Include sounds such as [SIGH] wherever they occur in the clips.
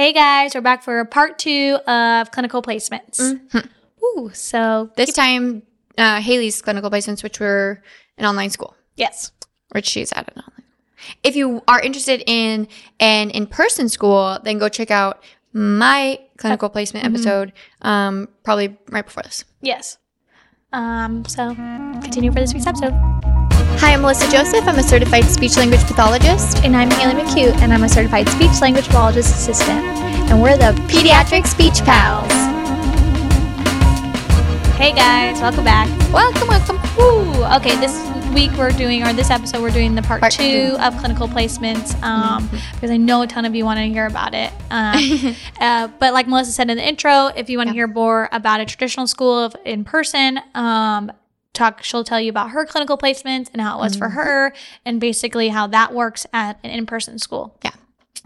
Hey guys, we're back for part two of clinical placements. Mhm. Ooh, so This time, uh, Haley's clinical placements, which were an online school, yes. which she's at an online. If you are interested in an in-person school, then go check out my clinical placement Mhm. episode, um, probably right before this. Yes. Um, so continue for this week's episode. Hi, I'm Melissa Joseph. I'm a certified speech language pathologist. And I'm Haley McHugh, and I'm a certified speech language pathologist assistant. And we're the Pediatric Speech Pals. Hey guys, welcome back. Welcome, welcome. Woo! Okay, this week we're doing, or this episode we're doing the part, Part two, two. of clinical placements um, because I know a ton of you want to hear about it. Um, [LAUGHS] uh, but like Melissa said in the intro, if you want to Yeah. hear more about a traditional school of in person, um, talk. She'll tell you about her clinical placements and how it was for Mhm. her, and basically how that works at an in-person school. Yeah.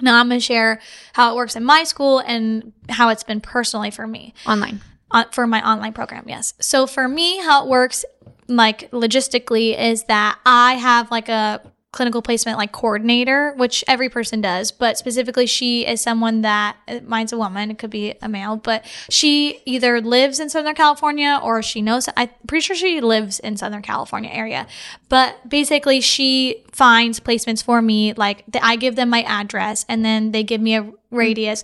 Now I'm gonna share how it works in my school and how it's been personally for me Online. on, for my online program yes so for me how it works like logistically is that i have like a clinical placement like coordinator which every person does but specifically she is someone that mine's a woman it could be a male but she either lives in southern california or she knows i'm pretty sure she lives in southern california area but basically she finds placements for me like i give them my address and then they give me a radius.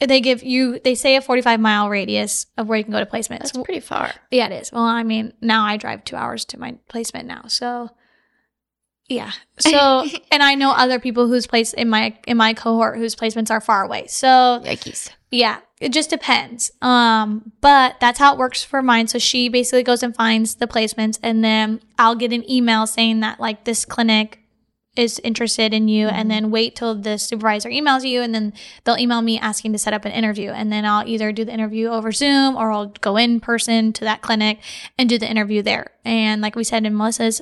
They give you they say a 45 mile radius of where you can go to placements That's pretty far. yeah it is. Well i mean now i drive two hours to my placement now so yeah. So [LAUGHS] and i know other people whose place in my in my cohort whose placements are far away. So Yikes. yeah it just depends. Um but that's how it works for mine. So she basically goes and finds the placements and then i'll get an email saying that like this clinic is interested in you and then wait till the supervisor emails you and then they'll email me asking to set up an interview. And then i'll either do the interview over zoom or i'll go in person to that clinic and do the interview there. And like we said in melissa's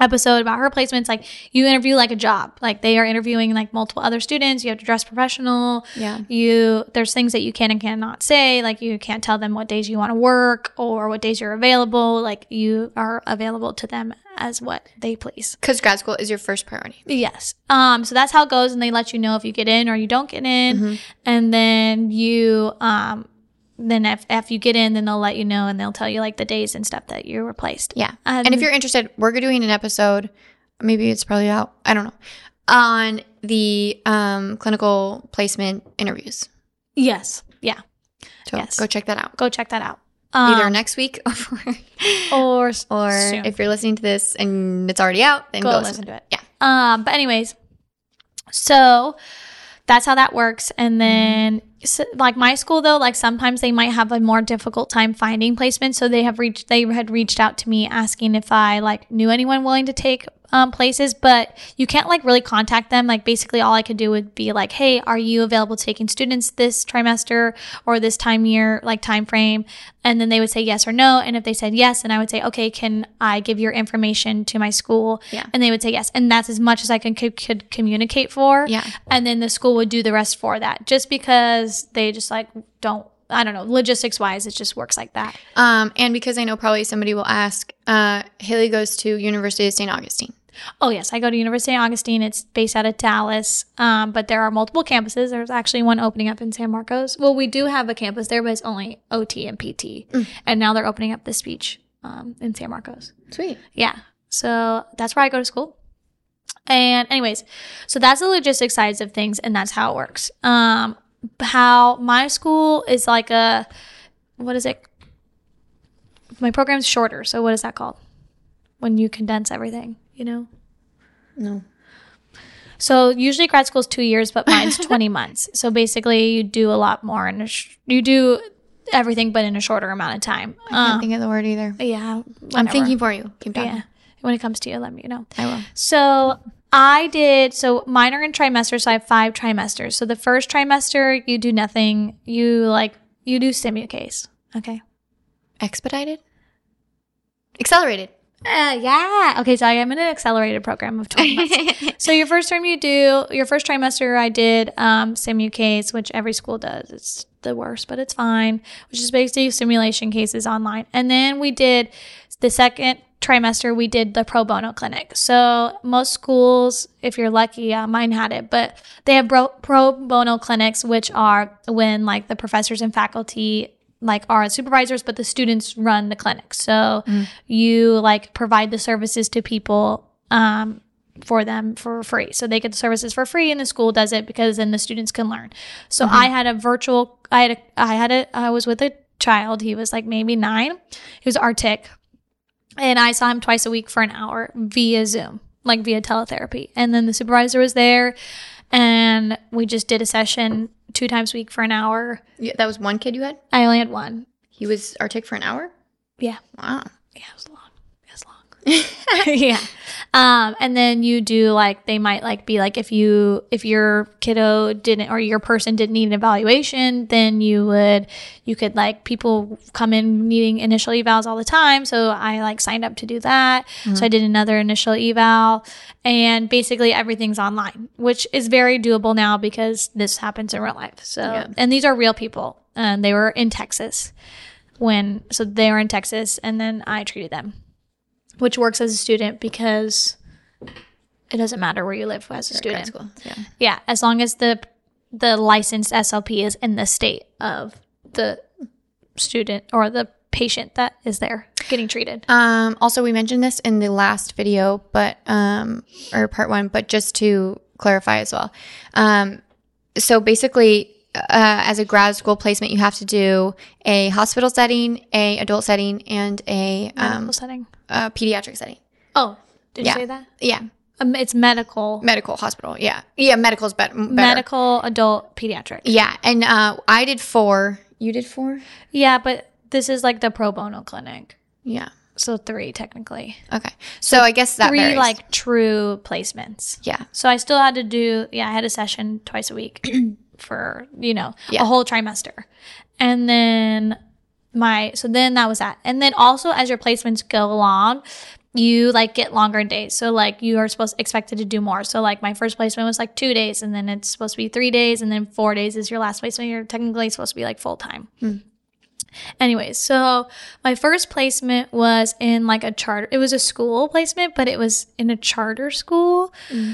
episode about her placements like you interview like a job. Like they are interviewing like multiple other students. You have to dress professional. Yeah. you there's things that you can and cannot say. Like you can't tell them what days you want to work or what days you're available. Like you are available to them as what they please. Because grad school is your first priority. yes. Um so that's how it goes and they let you know if you get in or you don't get in. Mhm. and then you um then if, if you get in then they'll let you know and they'll tell you like the days and stuff that you replaced Yeah. um, And if you're interested, we're doing an episode. Maybe it's probably out. I don't know. On the um, clinical placement interviews. yes yeah So Yes. go check that out. go check that out Either Um, next week [LAUGHS] or or soon. if you're listening to this and it's already out, then go, go, listen to it. Yeah. Um, but anyways, so that's how that works. And mm-hmm. then, so, like my school though, like sometimes they might have a more difficult time finding placements. So they have reached, they had reached out to me asking if I like knew anyone willing to take um, places, but you can't like really contact them. Like basically, all I could do would be like, "Hey, are you available taking students this trimester or this time year, like time frame?" And then they would say yes or no. And if they said yes, then I would say, "Okay, can I give your information to my school?" Yeah. And they would say yes, and that's as much as I can could, could communicate for. Yeah. And then the school would do the rest for that, just because they just like don't. I don't know. Logistics wise, it just works like that. Um, and because I know probably somebody will ask, uh, Haley goes to University of St. Augustine. Oh yes, I go to University of Augustine. It's based out of Dallas, um, but there are multiple campuses. There's actually one opening up in San Marcos. Well, we do have a campus there, but it's only OT and PT, Mm. and now they're opening up the speech um, in San Marcos. Sweet. Yeah, so that's where I go to school. And anyways, so that's the logistics sides of things, and that's how it works. Um, how my school is like a what is it? My program's shorter, so what is that called? When you condense everything, you know. No. So usually grad school is two years, but mine's [LAUGHS] 20 months. So basically, you do a lot more and sh- you do everything, but in a shorter amount of time. I can't Uh, think of the word either. yeah, I'm thinking for you. Keep talking. Yeah, when it comes to you, let me know. I will. So I did. So mine are in trimesters. So I have five trimesters. So the first trimester, you do nothing. You like you do SimuCase. Okay. Expedited? Accelerated. Uh, yeah. Okay. So I am in an accelerated program of 20 months. [LAUGHS] So your first term you do your first trimester I did um SimuCase, which every school does. It's the worst, but it's fine. Which is basically simulation cases online. And then we did the second trimester we did the pro bono clinic. So most schools, if you're lucky, yeah, mine had it, but they have pro, pro bono clinics, which are when like the professors and faculty like are supervisors, but the students run the clinic. So you like provide the services to people um, for them for free. So they get the services for free, and the school does it because then the students can learn. So I had a virtual. I had a. I had a. I was with a child. He was like maybe nine. He was artic, and I saw him twice a week for an hour via Zoom, like via teletherapy. And then the supervisor was there, and we just did a session two times a week for an hour. Yeah, that was one kid you had. I only had one. He was artic for an hour. Yeah. Wow. Yeah, it was was long. [LAUGHS] yeah. Um, and then you do like they might like be like if you if your kiddo didn't or your person didn't need an evaluation, then you would you could like people come in needing initial evals all the time. So I like signed up to do that. So I did another initial eval and basically everything's online, which is very doable now because this happens in real life. So Yeah. and these are real people. And they were in Texas when so they were in Texas and then I treated them. Which works as a student because it doesn't matter where you live as a student. school. Yeah. Yeah, as long as the the licensed SLP is in the state of the student or the patient that is there getting treated. Um, also, we mentioned this in the last video, but um, or part one, but just to clarify as well. Um, so basically, uh, as a grad school placement, you have to do a hospital setting, a adult setting, and a um, setting. a pediatric setting. Oh, did yeah. you say that? Yeah, Um, it's medical, medical hospital. Yeah, yeah, medical is bet- better. medical, adult, pediatric. Yeah, and uh, I did four. You did four. Yeah, but this is like the pro bono clinic, Yeah. so three technically. Okay. So, I guess that three varies. like true placements. yeah. So I still had to do yeah, I had a session twice a week [CLEARS THROAT] for, you know, Yeah. a whole trimester. And then my so then that was that. And then also as your placements go along, you like get longer days. So like you are supposed expected to do more. So like my first placement was like 2 days and then it's supposed to be 3 days and then 4 days is your last placement. You're technically supposed to be like full time. Hmm. Anyways, so my first placement was in like a charter. It was a school placement, but it was in a charter school. Hmm.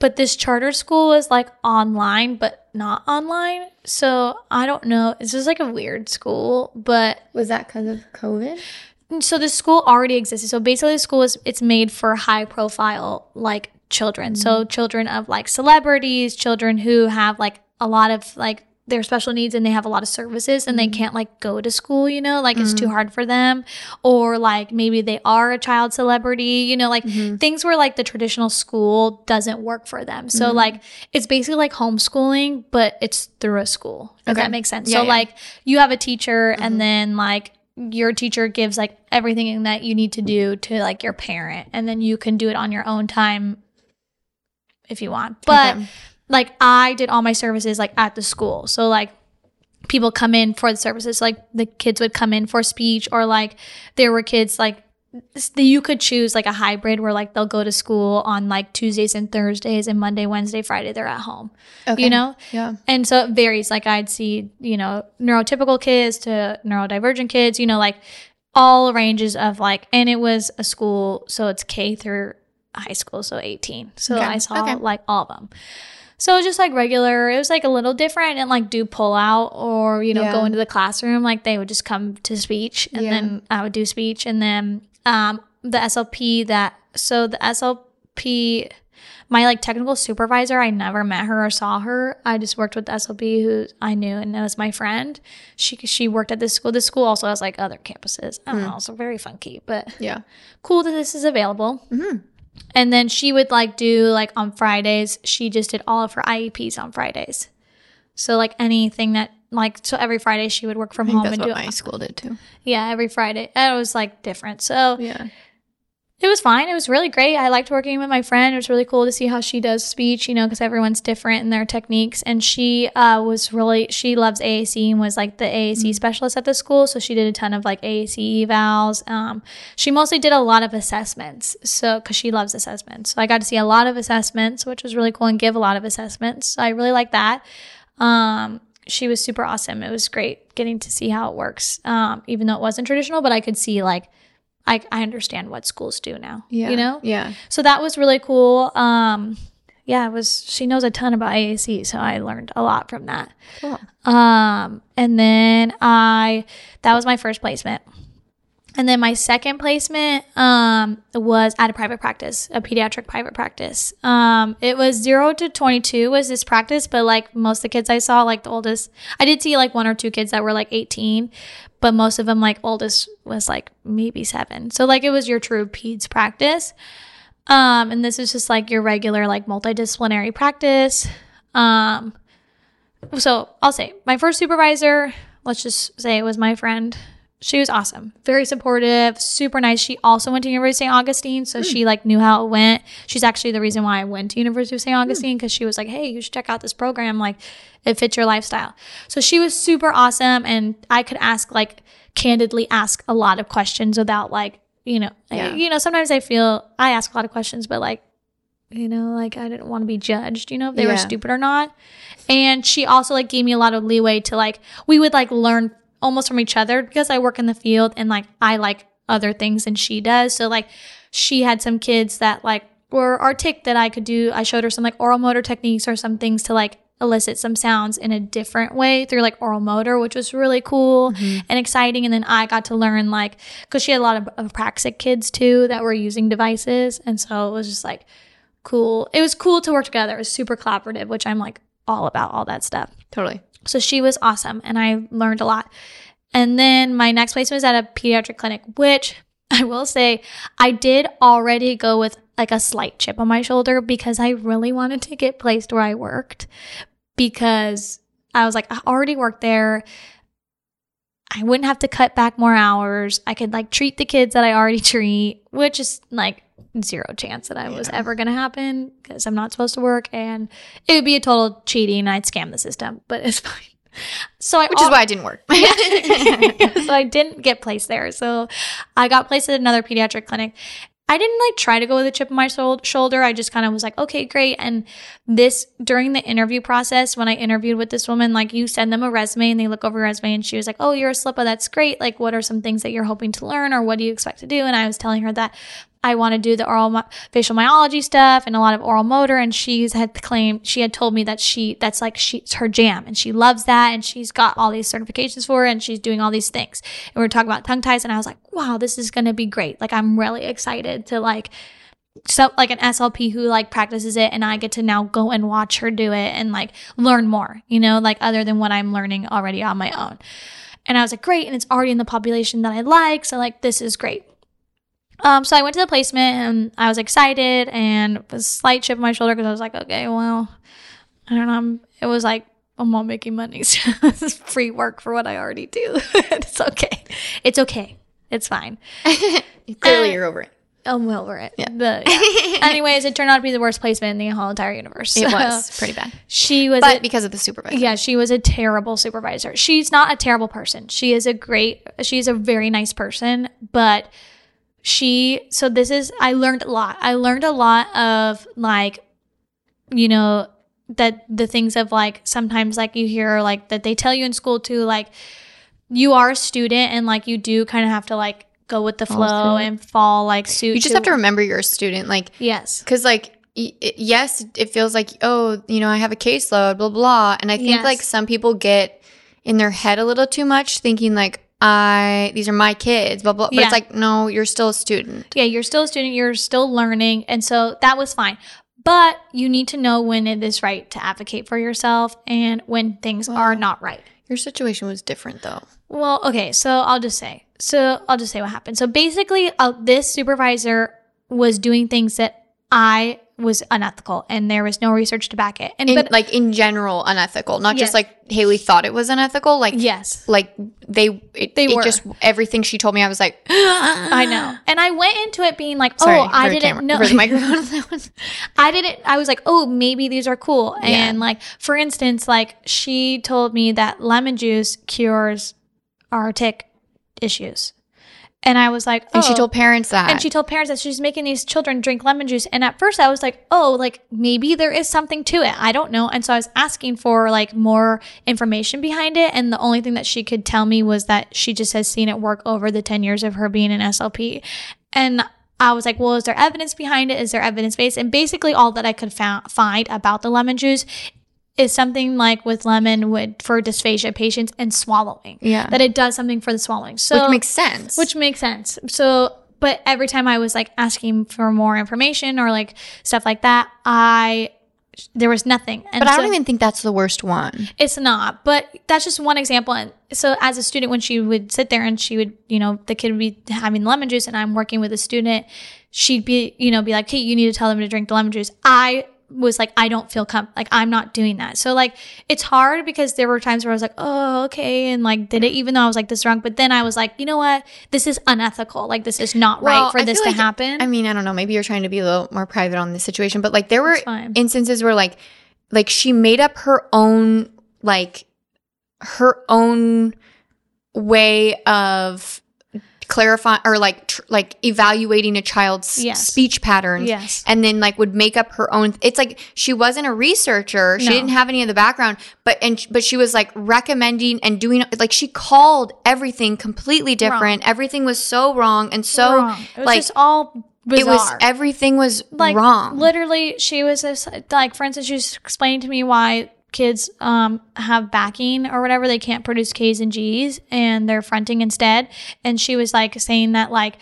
But this charter school is like online, but not online. So I don't know. It's just like a weird school, but Was that because of COVID? so the school already existed. So basically, the school is it's made for high profile like children. So mm-hmm. children of like celebrities, children who have like a lot of like their special needs and they have a lot of services and they mm. can't like go to school, you know, like it's too mm. hard for them. Or like maybe they are a child celebrity, you know, like mm-hmm. things where like the traditional school doesn't work for them. So mm. like it's basically like homeschooling, but it's through a school. Does Okay. that make sense? Yeah, so yeah. like you have a teacher and mm-hmm. then like your teacher gives like everything that you need to do to like your parent and then you can do it on your own time if you want but Okay. Like i did all my services like at the school so like people come in for the services like the kids would come in for speech or like there were kids like you could choose like a hybrid where like they'll go to school on like tuesdays and thursdays and monday wednesday friday they're at home Okay. you know Yeah. and so it varies. Like I'd see, you know, neurotypical kids to neurodivergent kids, you know, like all ranges of like, and it was a school, so it's K through high school, so 18. So Okay. I saw Okay. like all of them. So it was just like regular, it was like a little different. and like do pull out or, you know, go into the classroom. Like they would just come to speech and Yeah. then I would do speech. And then um, the SLP that, so the SLP, my like technical supervisor, I never met her or saw her. I just worked with the SLP who I knew and was my friend. She she worked at this school. This school also has like other campuses. I don't know, so very funky, but Yeah. cool that this is available. Mhm. And then she would like do like on Fridays, she just did all of her IEPs on Fridays. So like anything that like so every Friday she would work from home that's and what do my it. school did too. Yeah, every Friday. It was like different. So Yeah. It was fine. It was really great. I liked working with my friend. It was really cool to see how she does speech, you know, because everyone's different in their techniques. And she uh, was really, she loves AAC and was like the AAC specialist at the school. So she did a ton of like AAC evals. Um, she mostly did a lot of assessments. So, because she loves assessments. So I got to see a lot of assessments, which was really cool and give a lot of assessments. So I really like that. Um, she was super awesome. It was great getting to see how it works, um, even though it wasn't traditional, but I could see like I, I understand what schools do now. Yeah. You know? Yeah. So that was really cool. Um, yeah, it was she knows a ton about AAC, so I learned a lot from that. Cool. Um, and then I that was my first placement. And then my second placement um, was at a private practice, a pediatric private practice. Um, it was zero to 22 was this practice, but like most of the kids I saw, like the oldest, I did see like one or two kids that were like 18, but most of them, like oldest was like maybe seven. So like it was your true peds practice. Um, and this is just like your regular like multidisciplinary practice. Um, so I'll say my first supervisor, let's just say it was my friend. She was awesome, very supportive, super nice. She also went to University of St. Augustine, so she like knew how it went. She's actually the reason why I went to University of St. Augustine because she was like, "Hey, you should check out this program. Like, it fits your lifestyle." So she was super awesome, and I could ask like candidly ask a lot of questions without like you know, Yeah. you know. Sometimes I feel I ask a lot of questions, but like you know, like I didn't want to be judged, you know, if they were stupid or not. And she also like gave me a lot of leeway to like we would like learn almost from each other because I work in the field and like I like other things than she does. So like she had some kids that like were artic that I could do. I showed her some like oral motor techniques or some things to like elicit some sounds in a different way through like oral motor, which was really cool mm-hmm. and exciting. And then I got to learn like because she had a lot of apraxic kids too that were using devices, and so it was just like cool. It was cool to work together. It was super collaborative, which I'm like all about all that stuff. Totally. So she was awesome and I learned a lot. And then my next place was at a pediatric clinic, which [LAUGHS] I will say I did already go with like a slight chip on my shoulder because I really wanted to get placed where I worked because I was like, I already worked there. I wouldn't have to cut back more hours. I could like treat the kids that I already treat, which is like zero chance that I was ever going to happen because I'm not supposed to work and it would be a total cheating. I'd scam the system, [LAUGHS] but it's fine. So I Which is why I didn't work. [LAUGHS] [LAUGHS] so I didn't get placed there. So I got placed at another pediatric clinic. I didn't like try to go with a chip on my shou- shoulder. I just kind of was like, okay, great. And this during the interview process, when I interviewed with this woman, like you send them a resume and they look over your resume and she was like, oh, you're a slipper. That's great. Like, what are some things that you're hoping to learn or what do you expect to do? And I was telling her that I want to do the oral facial myology stuff and a lot of oral motor. And she's had claimed, she had told me that she, that's like she's her jam and she loves that. And she's got all these certifications for it and she's doing all these things. And we're talking about tongue ties and I was like, wow, this is going to be great. Like, I'm really excited to like, so like an SLP who like practices it and I get to now go and watch her do it and like learn more, you know, like other than what I'm learning already on my own. And I was like, great. And it's already in the population that I like. So like, this is great. Um, so I went to the placement and I was excited and a slight chip on my shoulder because I was like, okay, well, I don't know. I'm- It was like, I'm not making money. [LAUGHS] So this is free work for what I already do. [LAUGHS] it's okay. It's okay. It's fine. [LAUGHS] Clearly, Uh, you're over it. I'm well over it. Yeah. But, yeah. Anyways, it turned out to be the worst placement in the whole entire universe. It was pretty bad, She was but a- because of the supervisor. yeah, she was a terrible supervisor. She's not a terrible person. She is a great, she's a very nice person, but she, so this is, I learned a lot. I learned a lot of like, you know, that the things of like sometimes like you hear like that they tell you in school too, like you are a student and like you do kind of have to like go with the flow and fall like suit. You just have to remember you're a student, like yes. because like. Yes, it feels like oh, you know, I have a caseload, blah blah, and I think Yes. like some people get in their head a little too much, thinking like I these are my kids, blah blah. But Yeah. it's like no, you're still a student. yeah, you're still a student, you're still learning. And so that was fine. But you need to know when it is right to advocate for yourself and when things are not right. Your situation was different though. Well, okay, so I'll just say. So I'll just say what happened. So basically, uh, this supervisor was doing things that I was unethical and there was no research to back it. And In, but like in general, unethical, not Yes. just like Haley thought it was unethical. Like yes. like they it, They it were. just everything she told me, I was like, [GASPS] I know. And I went into it being like, Sorry, oh, I didn't camera- know. [LAUGHS] for the [LAUGHS] microphone on that one. I didn't, I was like, oh, maybe these are cool. Yeah. And like, for instance, like she told me that lemon juice cures artic issues. And I was like, And she "Oh." told parents that. And she told parents that she's making these children drink lemon juice. And at first I was like, oh, like maybe there is something to it. I don't know. And so I was asking for like more information behind it. And the only thing that she could tell me was that she just has seen it work over the 10 years of her being an SLP. And I was like, well, is there evidence behind it? Is there evidence based? And basically all that I could fa- find about the lemon juice is something like with lemon would for dysphagia patients and swallowing. Yeah. That it does something for the swallowing. So which makes sense. which makes sense. So, but every time I was like asking for more information or like stuff like that, I there was nothing. And but I so- don't even think that's the worst one. it's not, but that's just one example. And so, as a student, when she would sit there and she would, you know, the kid would be having lemon juice, and I'm working with a student, she'd be, you know, be like, "Hey, you need to tell them to drink the lemon juice." I was like, I don't feel com- like I'm not doing that. So like, it's hard because there were times where I was like, "Oh, okay," and like did it, even though I was like this drunk. But then I was like, you know what? This is unethical. Like, this is not Well, right for I this to like- happen. I mean, I don't know. Maybe you're trying to be a little more private on this situation, but like there were instances where like like she made up her own like her own way of clarifying or like tr- like evaluating a child's Yes. speech patterns yes. and then like would make up her own it's like she wasn't a researcher she No. didn't have any of the background but and but she was like recommending and doing like she called everything completely different everything was so wrong and so Wrong. It was like, just all bizarre. it was everything was like wrong literally she was just, like for instance she was explaining to me why kids um have backing or whatever they can't produce k's and g's and they're fronting instead. And she was like saying that like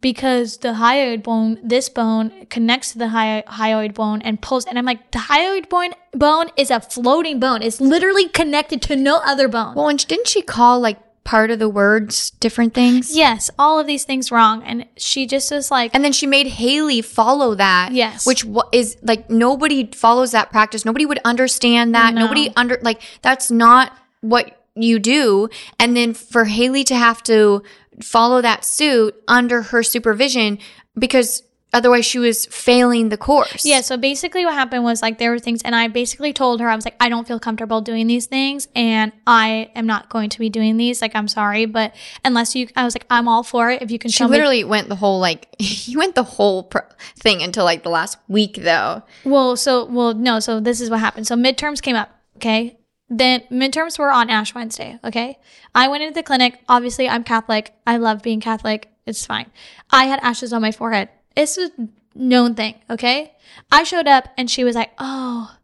because the hyoid bone this bone connects to the hy- hyoid bone and pulls and i'm like the hyoid bone bone is a floating bone. It's literally connected to no other bone. Well and didn't she call like part of the words different things yes all of these things wrong and she just was like and then she made Haley follow that. Yes. Which is like nobody follows that practice. Nobody would understand that. No. Nobody under like that's not what you do. And then for Haley to have to follow that suit under her supervision because otherwise she was failing the course. Yeah, so basically what happened was like there were things and I basically told her I was like I don't feel comfortable doing these things and I am not going to be doing these like I'm sorry but unless you I was like I'm all for it if you can She show me literally went the whole like [LAUGHS] he went the whole pr- thing until like the last week though. Well, so well no, so this is what happened. So midterms came up, okay? Then midterms were on Ash Wednesday, okay? I went into the clinic. Obviously, I'm Catholic. I love being Catholic. It's fine. I had ashes on my forehead. It's a known thing, okay? I showed up and she was like, "Oh."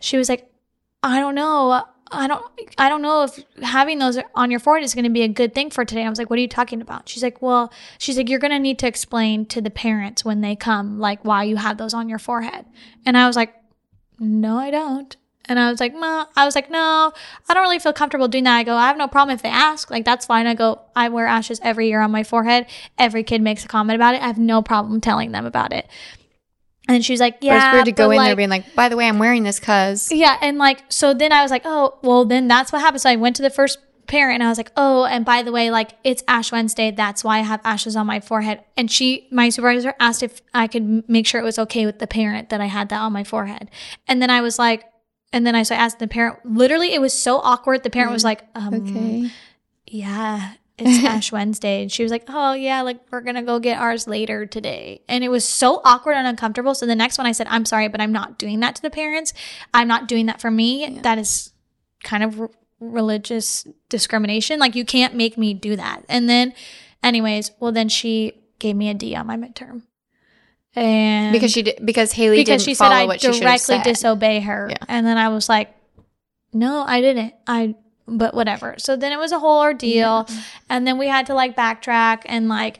She was like, "I don't know. I don't I don't know if having those on your forehead is going to be a good thing for today." I was like, "What are you talking about?" She's like, "Well, she's like, you're going to need to explain to the parents when they come like why you have those on your forehead." And I was like, "No, I don't." And I was like, "No." I was like, "No, I don't really feel comfortable doing that." I go, "I have no problem if they ask. Like that's fine." I go, "I wear ashes every year on my forehead. Every kid makes a comment about it. I have no problem telling them about it." And then she was like, But "Yeah." it's weird to go in like, there being like, by the way, I'm wearing this cuz yeah, and like so then I was like, oh, well then that's what happened. So I went to the first parent and I was like, oh, and by the way, like it's Ash Wednesday, that's why I have ashes on my forehead. And she, my supervisor, asked if I could make sure it was okay with the parent that I had that on my forehead. And then I was like, and then I so I asked the parent. Literally, it was so awkward. The parent was like, um, Okay. yeah, [LAUGHS] it's Ash Wednesday. And she was like, oh, yeah, like we're going to go get ours later today. And it was so awkward and uncomfortable. So the next one I said, I'm sorry, but I'm not doing that to the parents. I'm not doing that for me. That is kind of religious discrimination. Like you can't make me do that. And then, anyways, well, then she gave me a D on my midterm. And Because she did because Haley because didn't she said I directly said. disobey her. Yeah. And then I was like, no, I didn't. I, but whatever. So then it was a whole ordeal. And then we had to like backtrack and like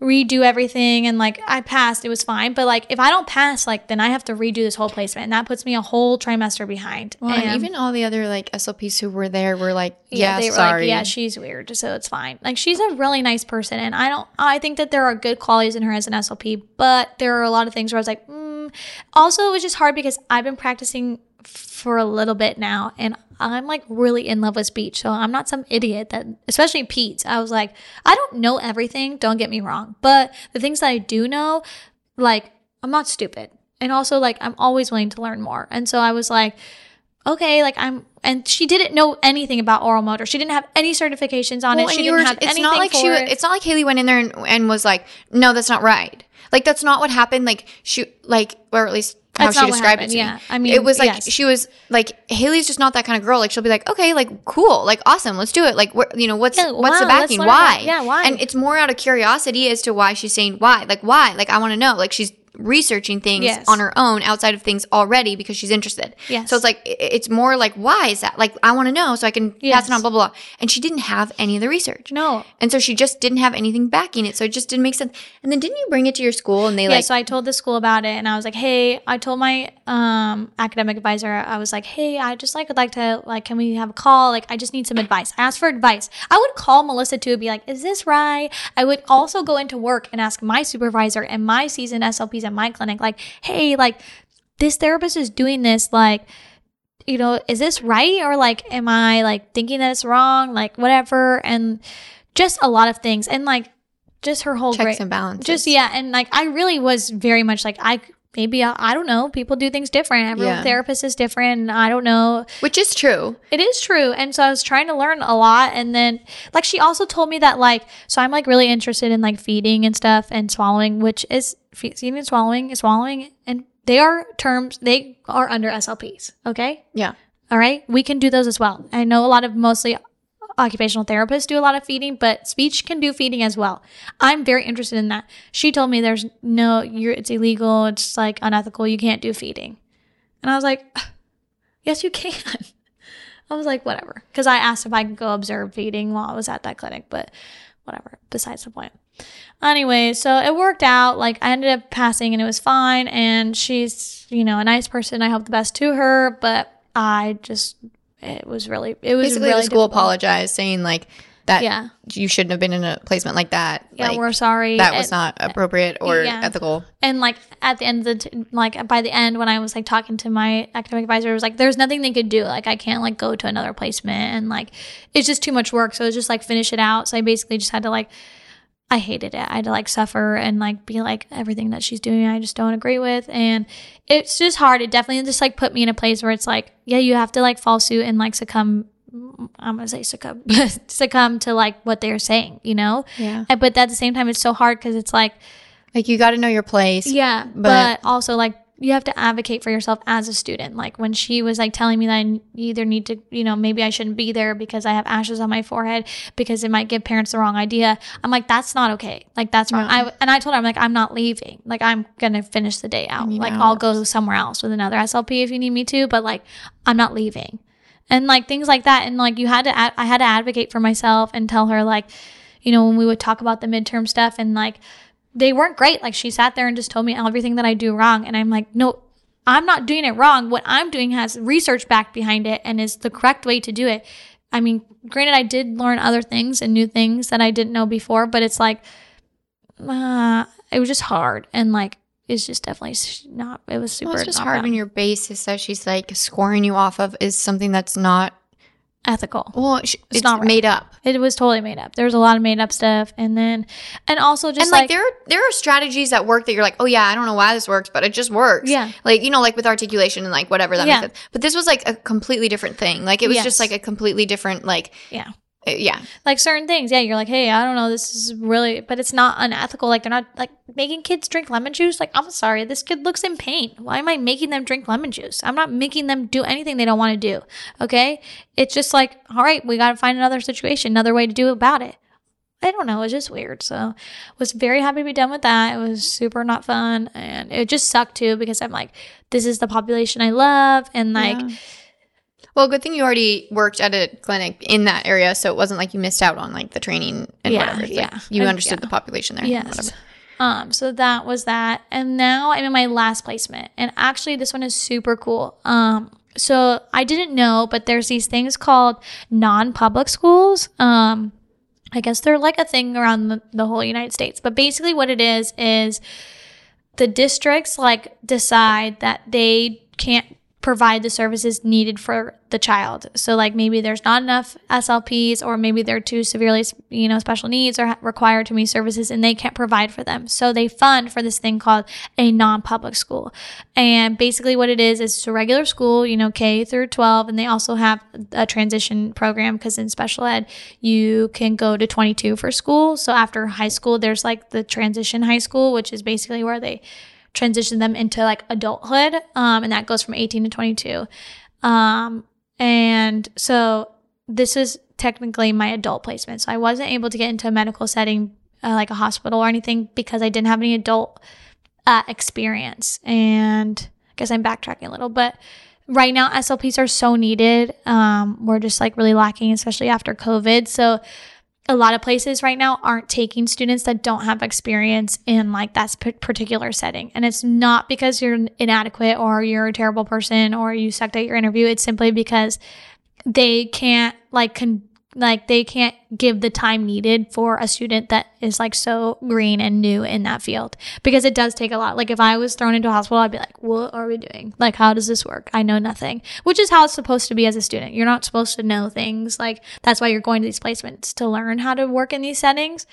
redo everything. And like I passed, it was fine. But like if I don't pass, like then I have to redo this whole placement. And that puts me a whole trimester behind. Well, and even all the other like SLPs who were there were like, yeah, they were sorry. like, yeah, she's weird, so it's fine. Like she's a really nice person, and I don't. I think that there are good qualities in her as an SLP, but there are a lot of things where I was like, mm. also it was just hard because I've been practicing for a little bit now, and I'm like really in love with speech, so I'm not some idiot that, especially Pete. I was like, I don't know everything. Don't get me wrong, but the things that I do know, like I'm not stupid, and also like I'm always willing to learn more, and so I was like okay, like I'm, and she didn't know anything about oral motor. She didn't have any certifications on Well, it. She didn't were- have it's anything not like for she it. it's not like Haley went in there and, and was like, no, that's not right. Like that's not what happened. Like she like or at least how That's she not what described it to yeah. me. I mean, it was like yes. she was like Haley's just not that kind of girl. Like she'll be like, okay, like cool, like awesome, let's do it. Like what you know, what's Yeah, what's the wow, let's backing? Why? about- yeah, why? And it's more out of curiosity as to why she's saying why. Like why? Like I want to know. Like she's researching things Yes. on her own outside of things already because she's interested. Yes. So it's like it's more like why is that? Like I want to know so I can pass Yes. it on. Blah blah blah. And she didn't have any of the research. no. And so she just didn't have anything backing it. So it just didn't make sense. And then didn't you bring it to your school and they Yeah, like, so I told the school about it, and I was like, "Hey," I told my um, academic advisor, I was like, "Hey, I just like would like to like, can we have a call? Like, I just need some advice." I asked for advice. I would call Melissa too, be like, "Is this right?" I would also go into work and ask my supervisor and my seasoned SLPs at my clinic, like, "Hey, like, this therapist is doing this, like." You know, is this right? Or like, am I like thinking that it's wrong? Like, whatever. And just a lot of things. And like, just her whole checks great, and balances. just yeah and like i really was very much like i maybe i, I don't know people do things different every Yeah. therapist is different i don't know Which is true. it is true and so i was trying to learn a lot and then like she also told me that like so i'm like really interested in like feeding and stuff and swallowing which is feeding and swallowing is swallowing and they are terms they are under slps okay Yeah. all right. We can do those as well. I know a lot of mostly occupational therapists do a lot of feeding, but speech can do feeding as well. I'm very interested in that. She told me there's no, you're, it's illegal. It's like unethical. You can't do feeding. And I was like, [SIGHS] yes, you can. [LAUGHS] I was like, whatever. Cause I asked if I could go observe feeding while I was at that clinic, but whatever. Besides the point. Anyway, so it worked out. Like I ended up passing and it was fine. And she's, you know, a nice person. I hope the best to her, but I just, it was really, it was Basically, really the school difficult. apologized, saying like that Yeah. you shouldn't have been in a placement like that. Yeah, like, we're sorry. that was And- not appropriate or yeah. ethical. and like at the end of the t- like by the end when i was like talking to my academic advisor it was like there's nothing they could do like i can't like go to another placement and like it's just too much work so it's just like finish it out so i basically just had to like i hated it i had to like suffer and like be like everything that she's doing i just don't agree with and it's just hard it definitely just like put me in a place where it's like yeah you have to like fall suit and like succumb i'm gonna say succumb [LAUGHS] succumb to like what they're saying you know Yeah. But at the same time it's so hard because it's like Like you got to know your place. yeah, but- but, also like you have to advocate for yourself as a student. Like when she was like telling me that I either need to, you know, maybe I shouldn't be there because I have ashes on my forehead because it might give parents the wrong idea. I'm like, that's not okay. Like that's wrong. I and I told her I'm like, I'm not leaving. Like I'm gonna finish the day out. Like I'll go somewhere else with another SLP if you need me to. But like I'm not leaving. And like things like that. And like you had to, ad- I had to advocate for myself and tell her like, you know, when we would talk about the midterm stuff and like they weren't great. Like she sat there and just told me everything that I do wrong. And I'm like, no, I'm not doing it wrong. What I'm doing has research back behind it and is the correct way to do it. I mean, granted, I did learn other things and new things that I didn't know before, but it's like, uh, it was just hard. And like, it's just definitely not, it was super Well, it's just hard fun. when your basis that she's like scoring you off of is something that's not ethical. well. sh- It's, not right. made up. It was totally made up. There was a lot of made up stuff. And then, and also just and like, like, there are there are strategies that work that you're like, oh yeah, I don't know why this works, but it just works. Yeah. Like you know, like with articulation and like whatever that Yeah. makes sense. But this was like a completely different thing. Like it was just like a completely different like yeah. Uh, yeah. like certain things. Yeah you're like hey i don't know. This is really but it's not unethical. Like they're not like making kids drink lemon juice? Like i'm sorry. This kid looks in pain. Why am i making them drink lemon juice? I'm not making them do anything they don't want to do okay? It's just like all right we got to find another situation another way to do about it. I don't know. It's just weird. So was very happy to be done with that. It was super not fun and it just sucked too because i'm like this is the population i love and like Yeah. Well, good thing you already worked at a clinic in that area, so it wasn't like you missed out on like the training and Yeah, whatever. It's like yeah. you understood yeah. the population there. Yes. Um, so that was that. And now I'm in my last placement. And actually this one is super cool. Um, so I didn't know, but there's these things called non-public schools. Um, I guess they're like a thing around the, the whole United States. But basically what it is is the districts like decide that they can't provide the services needed for the child. So like maybe there's not enough SLPs or maybe they're too severely, you know, special needs or require too many services and they can't provide for them. So they fund for this thing called a non-public school. And basically what it is is it's a regular school, you know, K through 12 and they also have a transition program because in special ed you can go to 22 for school. So after high school there's like the transition high school which is basically where they transition them into like adulthood. Um, and that goes from 18 to 22. Um, and so this is technically my adult placement. So I wasn't able to get into a medical setting uh, like a hospital or anything because I didn't have any adult uh, experience. And I guess I'm backtracking a little, but right now SLPs are so needed. Um, we're just like really lacking, especially after COVID. So a lot of places right now aren't taking students that don't have experience in like that particular setting. And it's not because you're inadequate or you're a terrible person or you sucked at your interview. It's simply because they can't like con- like they can't give the time needed for a student that is like so green and new in that field because it does take a lot. Like if I was thrown into a hospital, I'd be like, "What are we doing? Like how does this work? I know nothing." Which is how it's supposed to be as a student. You're not supposed to know things. Like that's why you're going to these placements to learn how to work in these settings.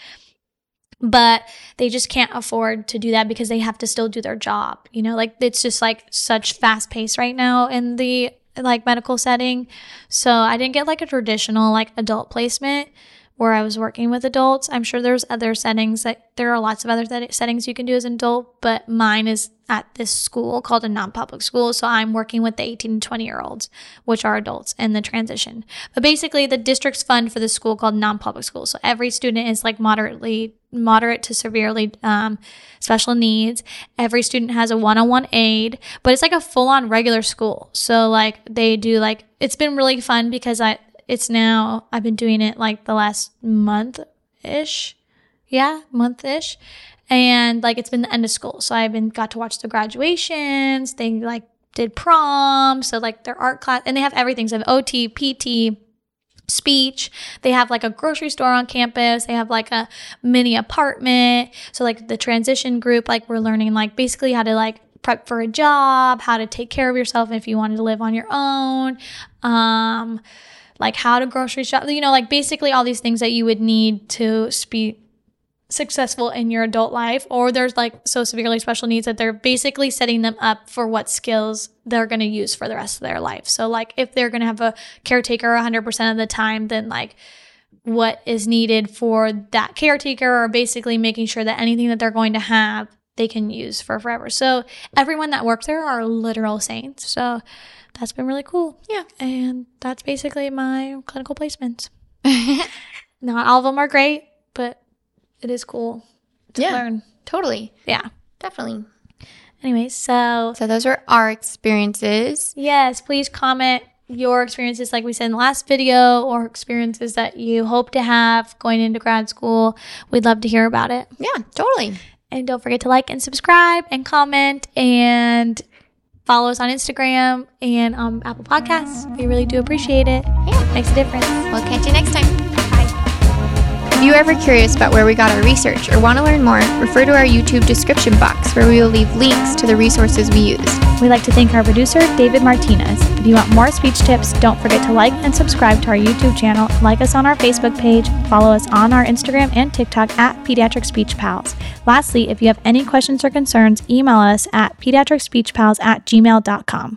But they just can't afford to do that because they have to still do their job. You know, like it's just like such fast pace right now in the like medical setting. So I didn't get like a traditional like adult placement where I was working with adults. I'm sure there's other settings that there are lots of other th- settings you can do as an adult, but mine is at this school called a non-public school. So I'm working with the 18 to 20 year olds, which are adults in the transition. But basically the district's fund for the school called non-public school. So every student is like moderately moderate to severely um, special needs. Every student has a one-on-one aide, but it's like a full-on regular school. So like they do like it's been really fun because I it's now I've been doing it like the last month ish. Yeah, month ish. And like it's been the end of school. So I've been got to watch the graduations. They like did prom. So like their art class and they have everything. So OT, PT, speech. They have like a grocery store on campus. They have like a mini apartment. So like the transition group, like we're learning like basically how to like prep for a job, how to take care of yourself if you wanted to live on your own. Um, like how to grocery shop, you know, like basically all these things that you would need to be successful in your adult life or there's like so severely special needs that they're basically setting them up for what skills they're going to use for the rest of their life. So like if they're going to have a caretaker 100% of the time then like what is needed for that caretaker or basically making sure that anything that they're going to have they can use for forever. So everyone that works there are literal saints. So that's been really cool. Yeah. And that's basically my clinical placements. [LAUGHS] Not all of them are great, but it is cool to yeah, learn. Totally. Yeah. Definitely. Anyway, so So those are our experiences. yes, please comment your experiences like we said in the last video or experiences that you hope to have going into grad school. We'd love to hear about it. Yeah, totally. And don't forget to like and subscribe and comment and follow us on Instagram and um, Apple Podcasts. We really do appreciate it. Yeah. Makes a difference. We'll catch you next time. You ever curious about where we got our research or want to learn more, refer to our YouTube description box where we will leave links to the resources we used. We'd like to thank our producer, David Martinez. If you want more speech tips, don't forget to like and subscribe to our YouTube channel, like us on our Facebook page, follow us on our Instagram and TikTok at Pediatric Speech Pals. Lastly, if you have any questions or concerns, email us at pediatricspeechpals at gmail.com.